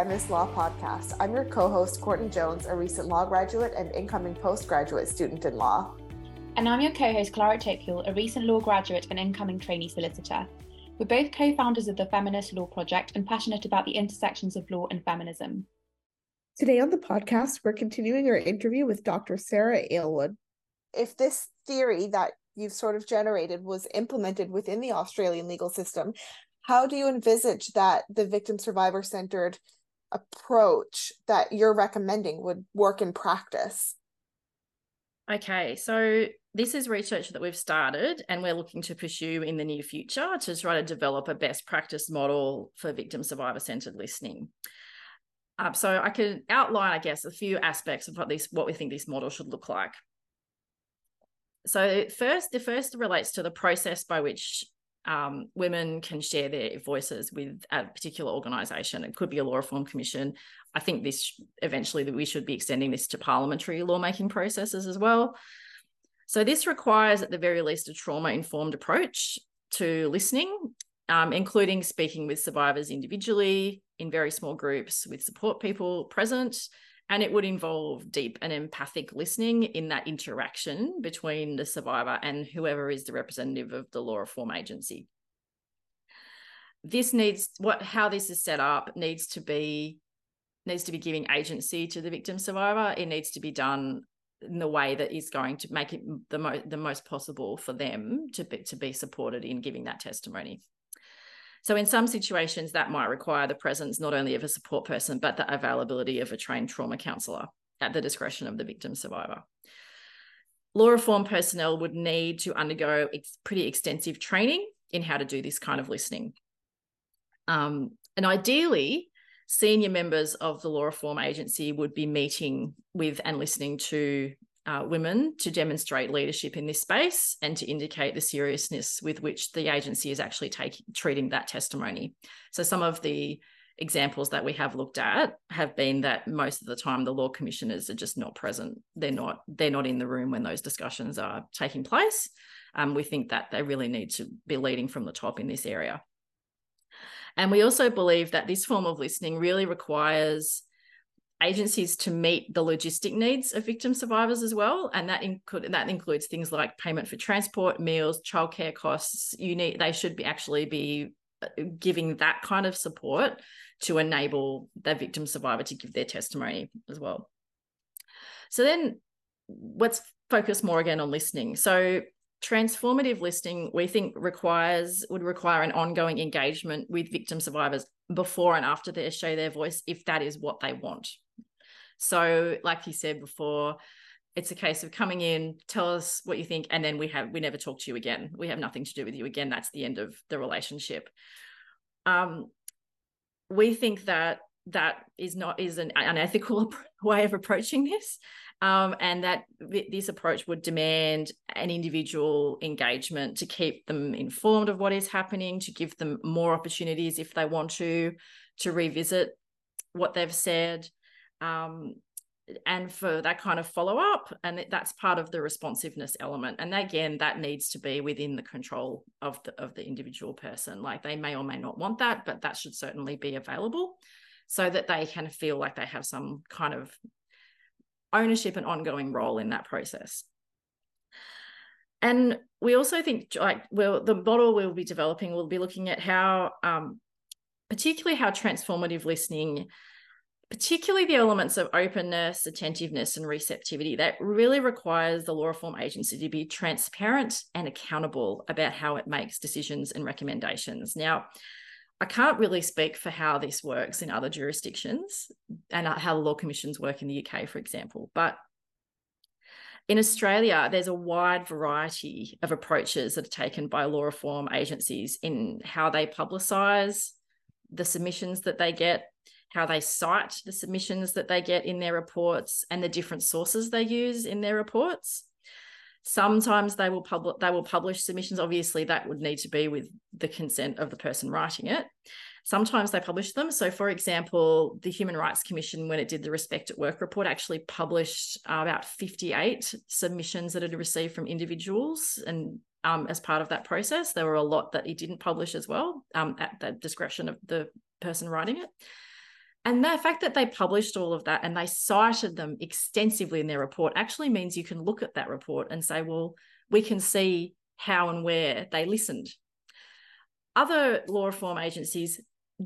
Feminist Law Podcast. I'm your co host, Courtney Jones, a recent law graduate and incoming postgraduate student in law. And I'm your co host, Clara Tocqueville, a recent law graduate and incoming trainee solicitor. We're both co founders of the Feminist Law Project and passionate about the intersections of law and feminism. Today on the podcast, we're continuing our interview with Dr. Sarah Ailwood. If this theory that you've sort of generated was implemented within the Australian legal system, how do you envisage that the victim survivor centered approach that you're recommending would work in practice? Okay, so this is research that we've started and we're looking to pursue in the near future to try to develop a best practice model for victim survivor centered listening. Um, so I could outline, I guess, a few aspects of what this what we think this model should look like. So first, the first relates to the process by which um, women can share their voices with a particular organisation. It could be a law reform commission. I think this eventually that we should be extending this to parliamentary lawmaking processes as well. So this requires, at the very least, a trauma-informed approach to listening, um, including speaking with survivors individually in very small groups with support people present, and it would involve deep and empathic listening in that interaction between the survivor and whoever is the representative of the law reform agency. This needs what how this is set up needs to be needs to be giving agency to the victim survivor. It needs to be done in the way that is going to make it the most the most possible for them to be to be supported in giving that testimony. So, in some situations, that might require the presence not only of a support person, but the availability of a trained trauma counsellor at the discretion of the victim survivor. Law reform personnel would need to undergo ex- pretty extensive training in how to do this kind of listening. Um, and ideally, senior members of the law reform agency would be meeting with and listening to uh, women to demonstrate leadership in this space and to indicate the seriousness with which the agency is actually taking treating that testimony. So some of the examples that we have looked at have been that most of the time the law commissioners are just not present. They're not they're not in the room when those discussions are taking place. Um, we think that they really need to be leading from the top in this area. And we also believe that this form of listening really requires agencies to meet the logistic needs of victim survivors as well and that include that includes things like payment for transport meals childcare costs. You need they should be actually be uh, giving that kind of support to enable the victim survivor to give their testimony as well. So then let's focus more again on listening. So transformative listening we think requires would require an ongoing engagement with victim survivors before and after they show their voice if that is what they want so, like you said before, it's a case of coming in, tell us what you think, and then we have we never talk to you again. We have nothing to do with you again. That's the end of the relationship. Um, we think that that is not is an unethical way of approaching this. Um, and that this approach would demand an individual engagement to keep them informed of what is happening, to give them more opportunities if they want to, to revisit what they've said, um, and for that kind of follow up and that's part of the responsiveness element. And again that needs to be within the control of the of the individual person. Like they may or may not want that but that should certainly be available so that they can feel like they have some kind of ownership and ongoing role in that process. And we also think like well the model we'll be developing will be looking at how um, particularly how transformative listening particularly the elements of openness, attentiveness, and receptivity that really requires the law reform agency to be transparent and accountable about how it makes decisions and recommendations. Now, I can't really speak for how this works in other jurisdictions and how the law commissions work in the UK, for example, but in Australia, there's a wide variety of approaches that are taken by law reform agencies in how they publicise the submissions that they get how they cite the submissions that they get in their reports and the different sources they use in their reports. Sometimes they will publish they will publish submissions. Obviously that would need to be with the consent of the person writing it. Sometimes they publish them. So for example the human rights commission when it did the respect at work report actually published uh, about 58 submissions that it received from individuals and um, as part of that process. There were a lot that it didn't publish as well um, at the discretion of the person writing it And the fact that they published all of that and they cited them extensively in their report actually means you can look at that report and say, well, we can see how and where they listened. Other law reform agencies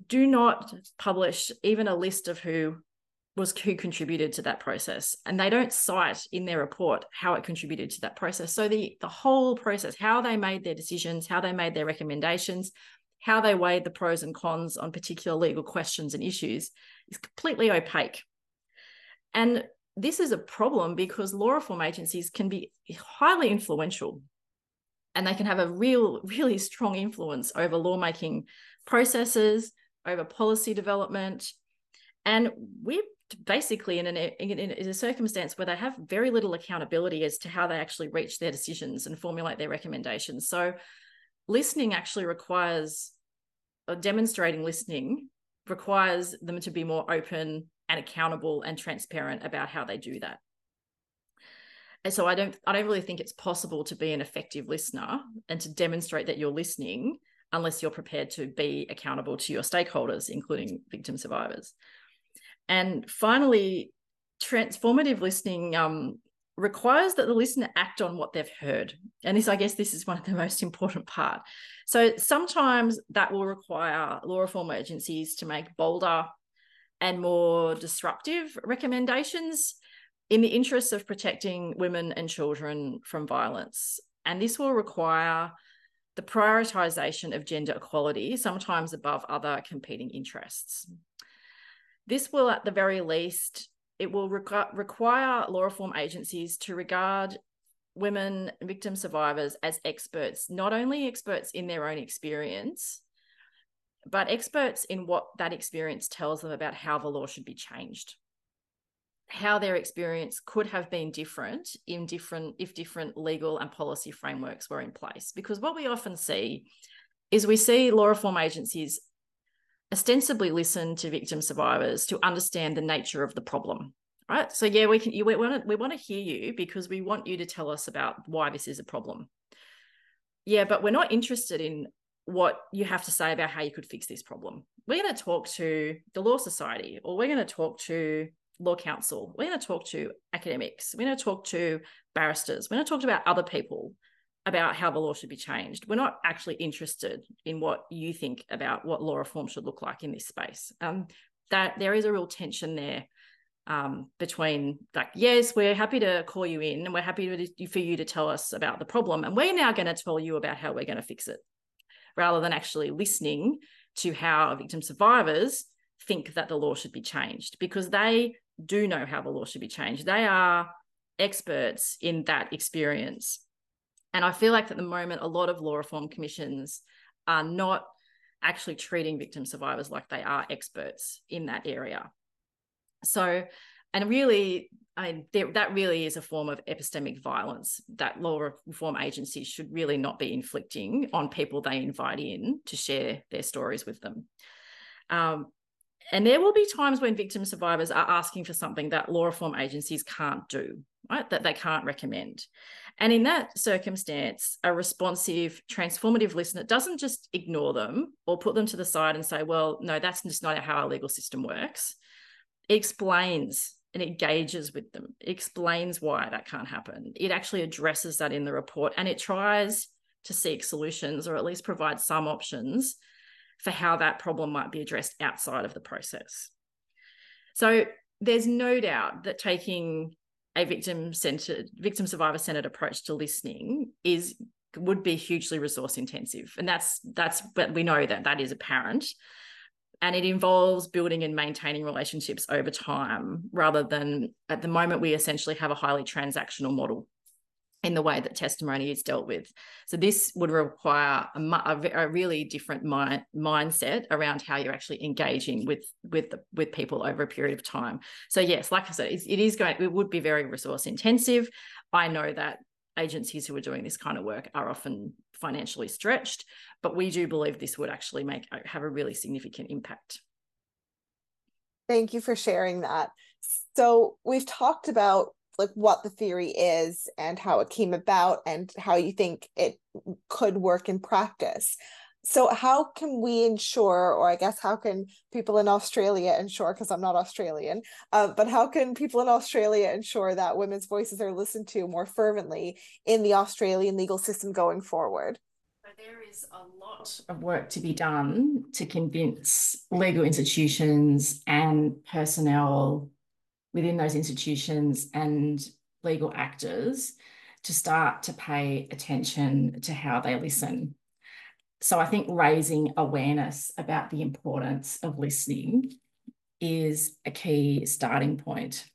do not publish even a list of who was who contributed to that process and they don't cite in their report how it contributed to that process so the the whole process how they made their decisions how they made their recommendations how they weighed the pros and cons on particular legal questions and issues is completely opaque and this is a problem because law reform agencies can be highly influential and they can have a real really strong influence over lawmaking processes over policy development and we're basically in, an, in, in a circumstance where they have very little accountability as to how they actually reach their decisions and formulate their recommendations. So, listening actually requires, or demonstrating listening requires them to be more open and accountable and transparent about how they do that. And so I don't I don't really think it's possible to be an effective listener and to demonstrate that you're listening unless you're prepared to be accountable to your stakeholders, including victim survivors. And finally, transformative listening um, requires that the listener act on what they've heard. And this, I guess, this is one of the most important part. So sometimes that will require law reform agencies to make bolder and more disruptive recommendations in the interests of protecting women and children from violence. And this will require the prioritization of gender equality, sometimes above other competing interests. This will, at the very least, it will requ- require law reform agencies to regard women victim survivors as experts, not only experts in their own experience, but experts in what that experience tells them about how the law should be changed. How their experience could have been different in different if different legal and policy frameworks were in place. Because what we often see is we see law reform agencies ostensibly listen to victim survivors to understand the nature of the problem right? So yeah we can we want to we want to hear you because we want you to tell us about why this is a problem. Yeah but we're not interested in what you have to say about how you could fix this problem. We're going to talk to the law society or we're going to talk to law council. We're going to talk to academics. We're going to talk to barristers. We're going to talk about other people about how the law should be changed. We're not actually interested in what you think about what law reform should look like in this space. Um, that there is a real tension there um, between like, yes, we're happy to call you in and we're happy to, for you to tell us about the problem, and we're now going to tell you about how we're going to fix it, rather than actually listening to how victim survivors think that the law should be changed because they do know how the law should be changed. They are experts in that experience and I feel like at the moment, a lot of law reform commissions are not actually treating victim survivors like they are experts in that area. So, and really, I mean, there, that really is a form of epistemic violence that law reform agencies should really not be inflicting on people they invite in to share their stories with them. Um, and there will be times when victim survivors are asking for something that law reform agencies can't do, right? That they can't recommend. And in that circumstance, a responsive, transformative listener doesn't just ignore them or put them to the side and say, well, no, that's just not how our legal system works. It explains and engages with them, it explains why that can't happen. It actually addresses that in the report and it tries to seek solutions or at least provide some options for how that problem might be addressed outside of the process. So there's no doubt that taking a victim centered victim survivor centered approach to listening is would be hugely resource intensive. And that's that's but we know that that is apparent. And it involves building and maintaining relationships over time rather than at the moment we essentially have a highly transactional model in the way that testimony is dealt with. So this would require a, a, a really different mind, mindset around how you're actually engaging with with the, with people over a period of time. So yes, like I said, it, it is going. It would be very resource intensive. I know that agencies who are doing this kind of work are often financially stretched, but we do believe this would actually make uh, have a really significant impact. Thank you for sharing that. So we've talked about like what the theory is and how it came about and how you think it could work in practice. So how can we ensure or i guess how can people in australia ensure because i'm not australian uh, but how can people in australia ensure that women's voices are listened to more fervently in the australian legal system going forward? There is a lot of work to be done to convince legal institutions and personnel within those institutions and legal actors to start to pay attention to how they listen so I think raising awareness about the importance of listening is a key starting point.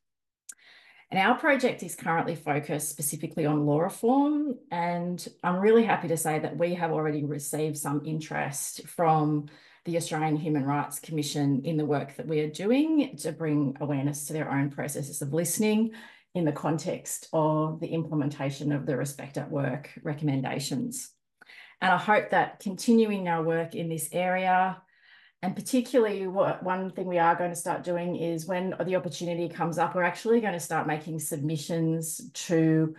And our project is currently focused specifically on law reform. And I'm really happy to say that we have already received some interest from the Australian Human Rights Commission in the work that we are doing to bring awareness to their own processes of listening in the context of the implementation of the Respect at Work recommendations. And I hope that continuing our work in this area, and particularly what one thing we are going to start doing is when the opportunity comes up, we're actually going to start making submissions to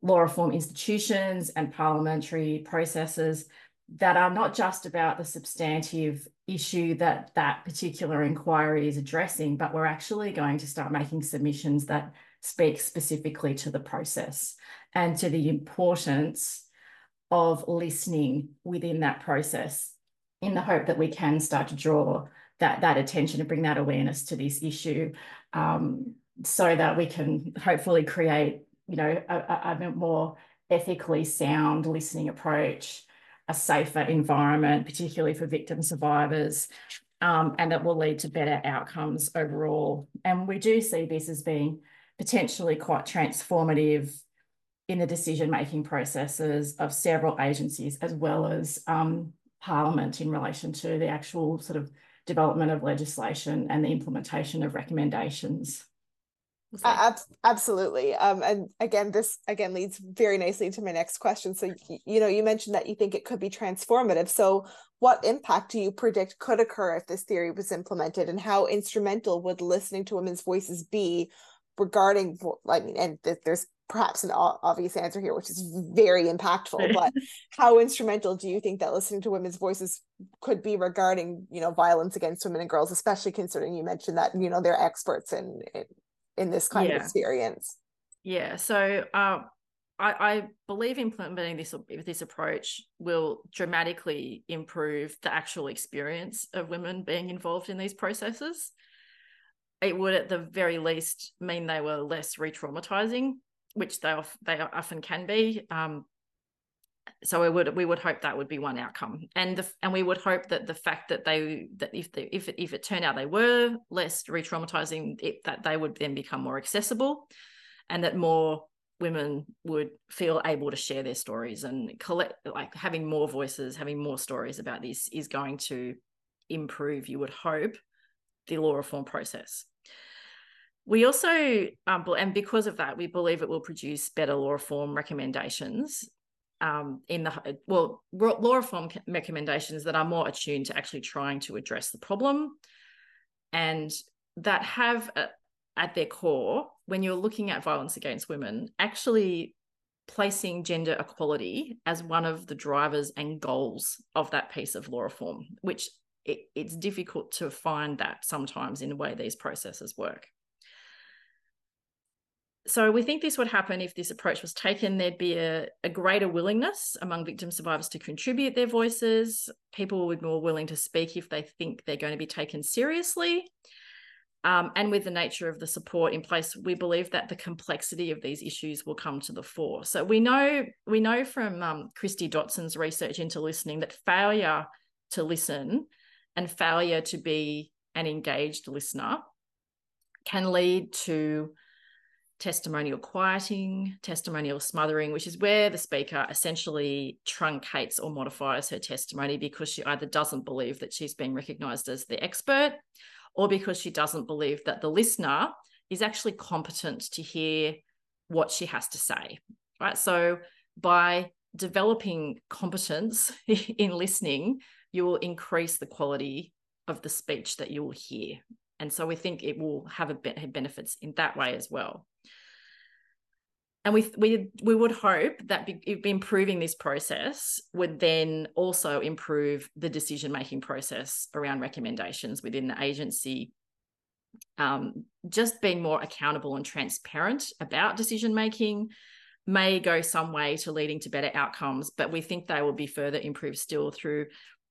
law reform institutions and parliamentary processes that are not just about the substantive issue that that particular inquiry is addressing, but we're actually going to start making submissions that speak specifically to the process and to the importance of listening within that process in the hope that we can start to draw that, that attention and bring that awareness to this issue um, so that we can hopefully create, you know, a, a more ethically sound listening approach, a safer environment, particularly for victim survivors, um, and that will lead to better outcomes overall. And we do see this as being potentially quite transformative in the decision-making processes of several agencies as well as um, Parliament in relation to the actual sort of development of legislation and the implementation of recommendations. Uh, absolutely. Um, and again, this again leads very nicely to my next question. So, you know, you mentioned that you think it could be transformative. So, what impact do you predict could occur if this theory was implemented, and how instrumental would listening to women's voices be regarding? I mean, and there's perhaps an obvious answer here, which is very impactful. but how instrumental do you think that listening to women's voices could be regarding, you know, violence against women and girls, especially considering you mentioned that you know they're experts in in, in this kind yeah. of experience? Yeah. So. Um, I, I believe implementing this this approach will dramatically improve the actual experience of women being involved in these processes it would at the very least mean they were less re-traumatizing which they they often can be. Um, so we would we would hope that would be one outcome, and the, and we would hope that the fact that they that if they, if it, if it turned out they were less re-traumatizing, it, that they would then become more accessible, and that more women would feel able to share their stories and collect like having more voices, having more stories about this is going to improve. You would hope the law reform process. We also, um, and because of that, we believe it will produce better law reform recommendations um, in the well law reform recommendations that are more attuned to actually trying to address the problem, and that have uh, at their core when you're looking at violence against women actually placing gender equality as one of the drivers and goals of that piece of law reform, which it, it's difficult to find that sometimes in the way these processes work so we think this would happen if this approach was taken. There'd be a, a, greater willingness among victim survivors to contribute their voices. People would be more willing to speak if they think they're going to be taken seriously. Um, and with the nature of the support in place, we believe that the complexity of these issues will come to the fore. So we know we know from um, Kristie Dotson's research into listening that failure to listen and failure to be an engaged listener can lead to testimonial quieting, testimonial smothering, which is where the speaker essentially truncates or modifies her testimony because she either doesn't believe that she's being recognized as the expert or because she doesn't believe that the listener is actually competent to hear what she has to say. Right. So by developing competence in listening, you will increase the quality of the speech that you will hear. And so we think it will have a bit benefits in that way as well. and we we we would hope that be, improving this process would then also improve the decision making process around recommendations within the agency um, just being more accountable and transparent about decision making may go some way to leading to better outcomes but we think they will be further improved still through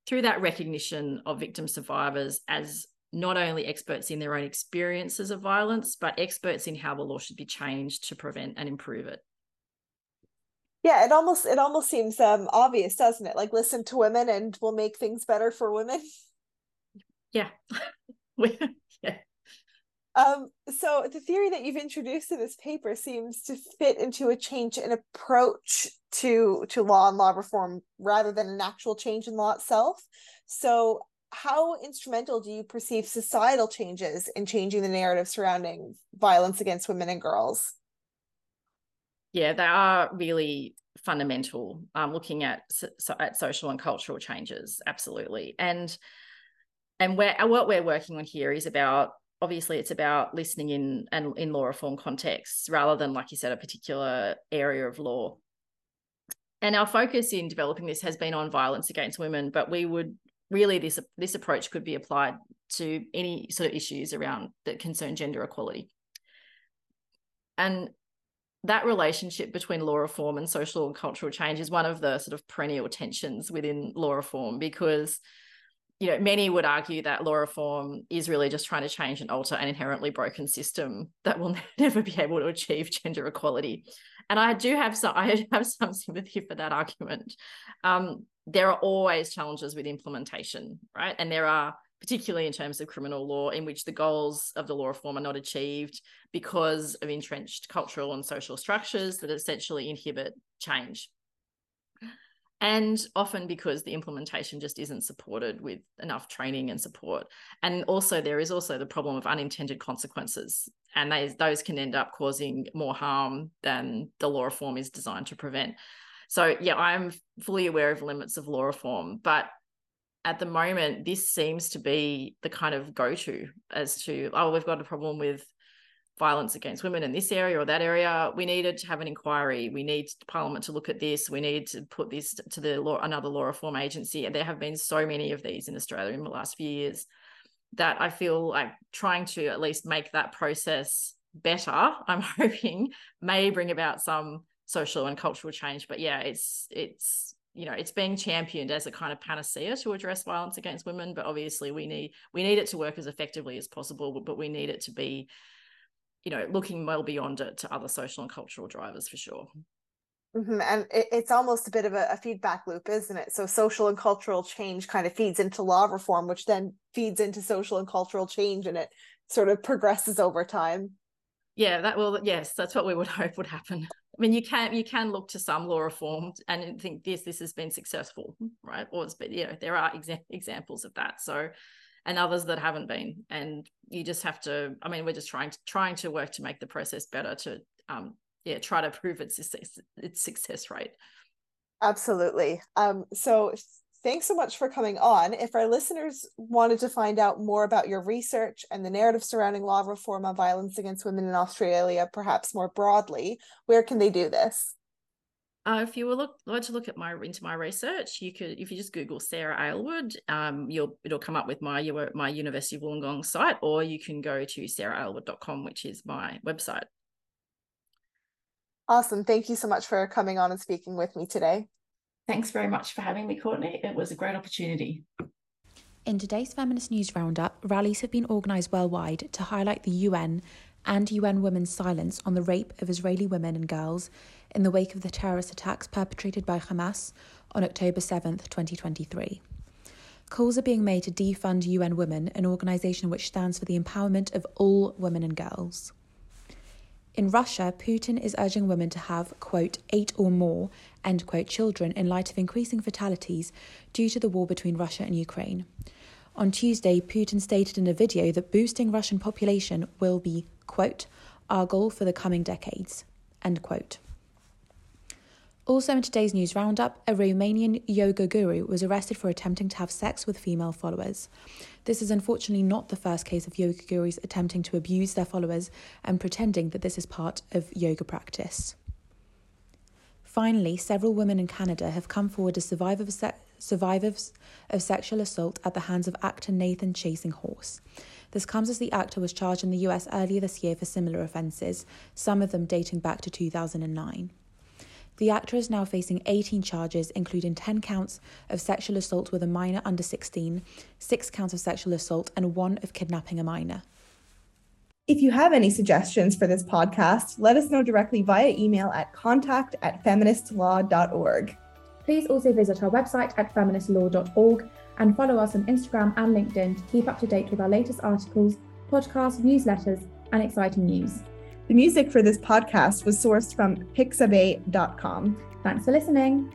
through that recognition of victim survivors as not only experts in their own experiences of violence, but experts in how the law should be changed to prevent and improve it. Yeah, it almost it almost seems um obvious, doesn't it? Like listen to women and we'll make things better for women. Yeah. yeah. Um, so the theory that you've introduced in this paper seems to fit into a change in approach to to law and law reform rather than an actual change in law itself. So how instrumental do you perceive societal changes in changing the narrative surrounding violence against women and girls? Yeah, they are really fundamental. Um, looking at so, at social and cultural changes, absolutely, and and where what we're working on here is about obviously it's about listening in and in law reform contexts rather than like you said a particular area of law and our focus in developing this has been on violence against women but we would really this this approach could be applied to any sort of issues around that concern gender equality. And that relationship between law reform and social and cultural change is one of the sort of perennial tensions within law reform because you know many would argue that law reform is really just trying to change and alter an inherently broken system that will never be able to achieve gender equality. And i do have some i have some sympathy for that argument. Um, there are always challenges with implementation, right? And there are, particularly in terms of criminal law, in which the goals of the law reform are not achieved because of entrenched cultural and social structures that essentially inhibit change. And often because the implementation just isn't supported with enough training and support. And also, there is also the problem of unintended consequences. And they, those can end up causing more harm than the law reform is designed to prevent. So yeah, I'm fully aware of limits of law reform, but at the moment, this seems to be the kind of go-to as to oh, we've got a problem with violence against women in this area or that area. We needed to have an inquiry. We need Parliament to look at this. We need to put this to the law, another law reform agency. And there have been so many of these in Australia in the last few years that I feel like trying to at least make that process better. I'm hoping may bring about some social and cultural change. But yeah, it's it's you know it's being championed as a kind of panacea to address violence against women. But obviously, we need we need it to work as effectively as possible. But we need it to be you know looking well beyond it to other social and cultural drivers for sure. Mm-hmm. And it, it's almost a bit of a, a, feedback loop, isn't it? So social and cultural change kind of feeds into law reform, which then feeds into social and cultural change, and it sort of progresses over time. Yeah, that will. Yes, that's what we would hope would happen. I mean, you can you can look to some law reform and think this this has been successful, right? Or it's been you know there are exa- examples of that. So, and others that haven't been, and you just have to. I mean, we're just trying to trying to work to make the process better to um yeah try to prove its success its success rate. Absolutely. Um. So thanks so much for coming on. If our listeners wanted to find out more about your research and the narrative surrounding law reform on violence against women in Australia, perhaps more broadly, where can they do this? Uh, if you were look like to look at my into my research, you could if you just Google Sarah Ailwood, um, you'll it'll come up with my my University of Wollongong site, or you can go to sarahailwood.com, which is my website. Awesome. Thank you so much for coming on and speaking with me today. Thanks very much for having me, Courtney. It was a great opportunity. In today's Feminist News Roundup, rallies have been organised worldwide to highlight the UN and UN Women's silence on the rape of Israeli women and girls in the wake of the terrorist attacks perpetrated by Hamas on October 7th, 2023. Calls are being made to defund UN Women, an organisation which stands for the empowerment of all women and girls. In Russia, Putin is urging women to have, quote, eight or more, end quote, children in light of increasing fatalities due to the war between Russia and Ukraine. On Tuesday, Putin stated in a video that boosting Russian population will be, quote, our goal for the coming decades, end quote. Also, in today's news roundup, a Romanian yoga guru was arrested for attempting to have sex with female followers. This is unfortunately not the first case of yoga gurus attempting to abuse their followers and pretending that this is part of yoga practice. Finally, several women in Canada have come forward as survivors of, se- survivors of sexual assault at the hands of actor Nathan Chasing Horse. This comes as the actor was charged in the US earlier this year for similar offences, some of them dating back to 2009. The actor is now facing 18 charges, including 10 counts of sexual assault with a minor under 16, 6 counts of sexual assault, and one of kidnapping a minor. If you have any suggestions for this podcast, let us know directly via email at contact at feministlaw.org. Please also visit our website at feministlaw.org and follow us on Instagram and LinkedIn to keep up to date with our latest articles, podcasts, newsletters, and exciting news. The music for this podcast was sourced from pixabay.com. Thanks for listening.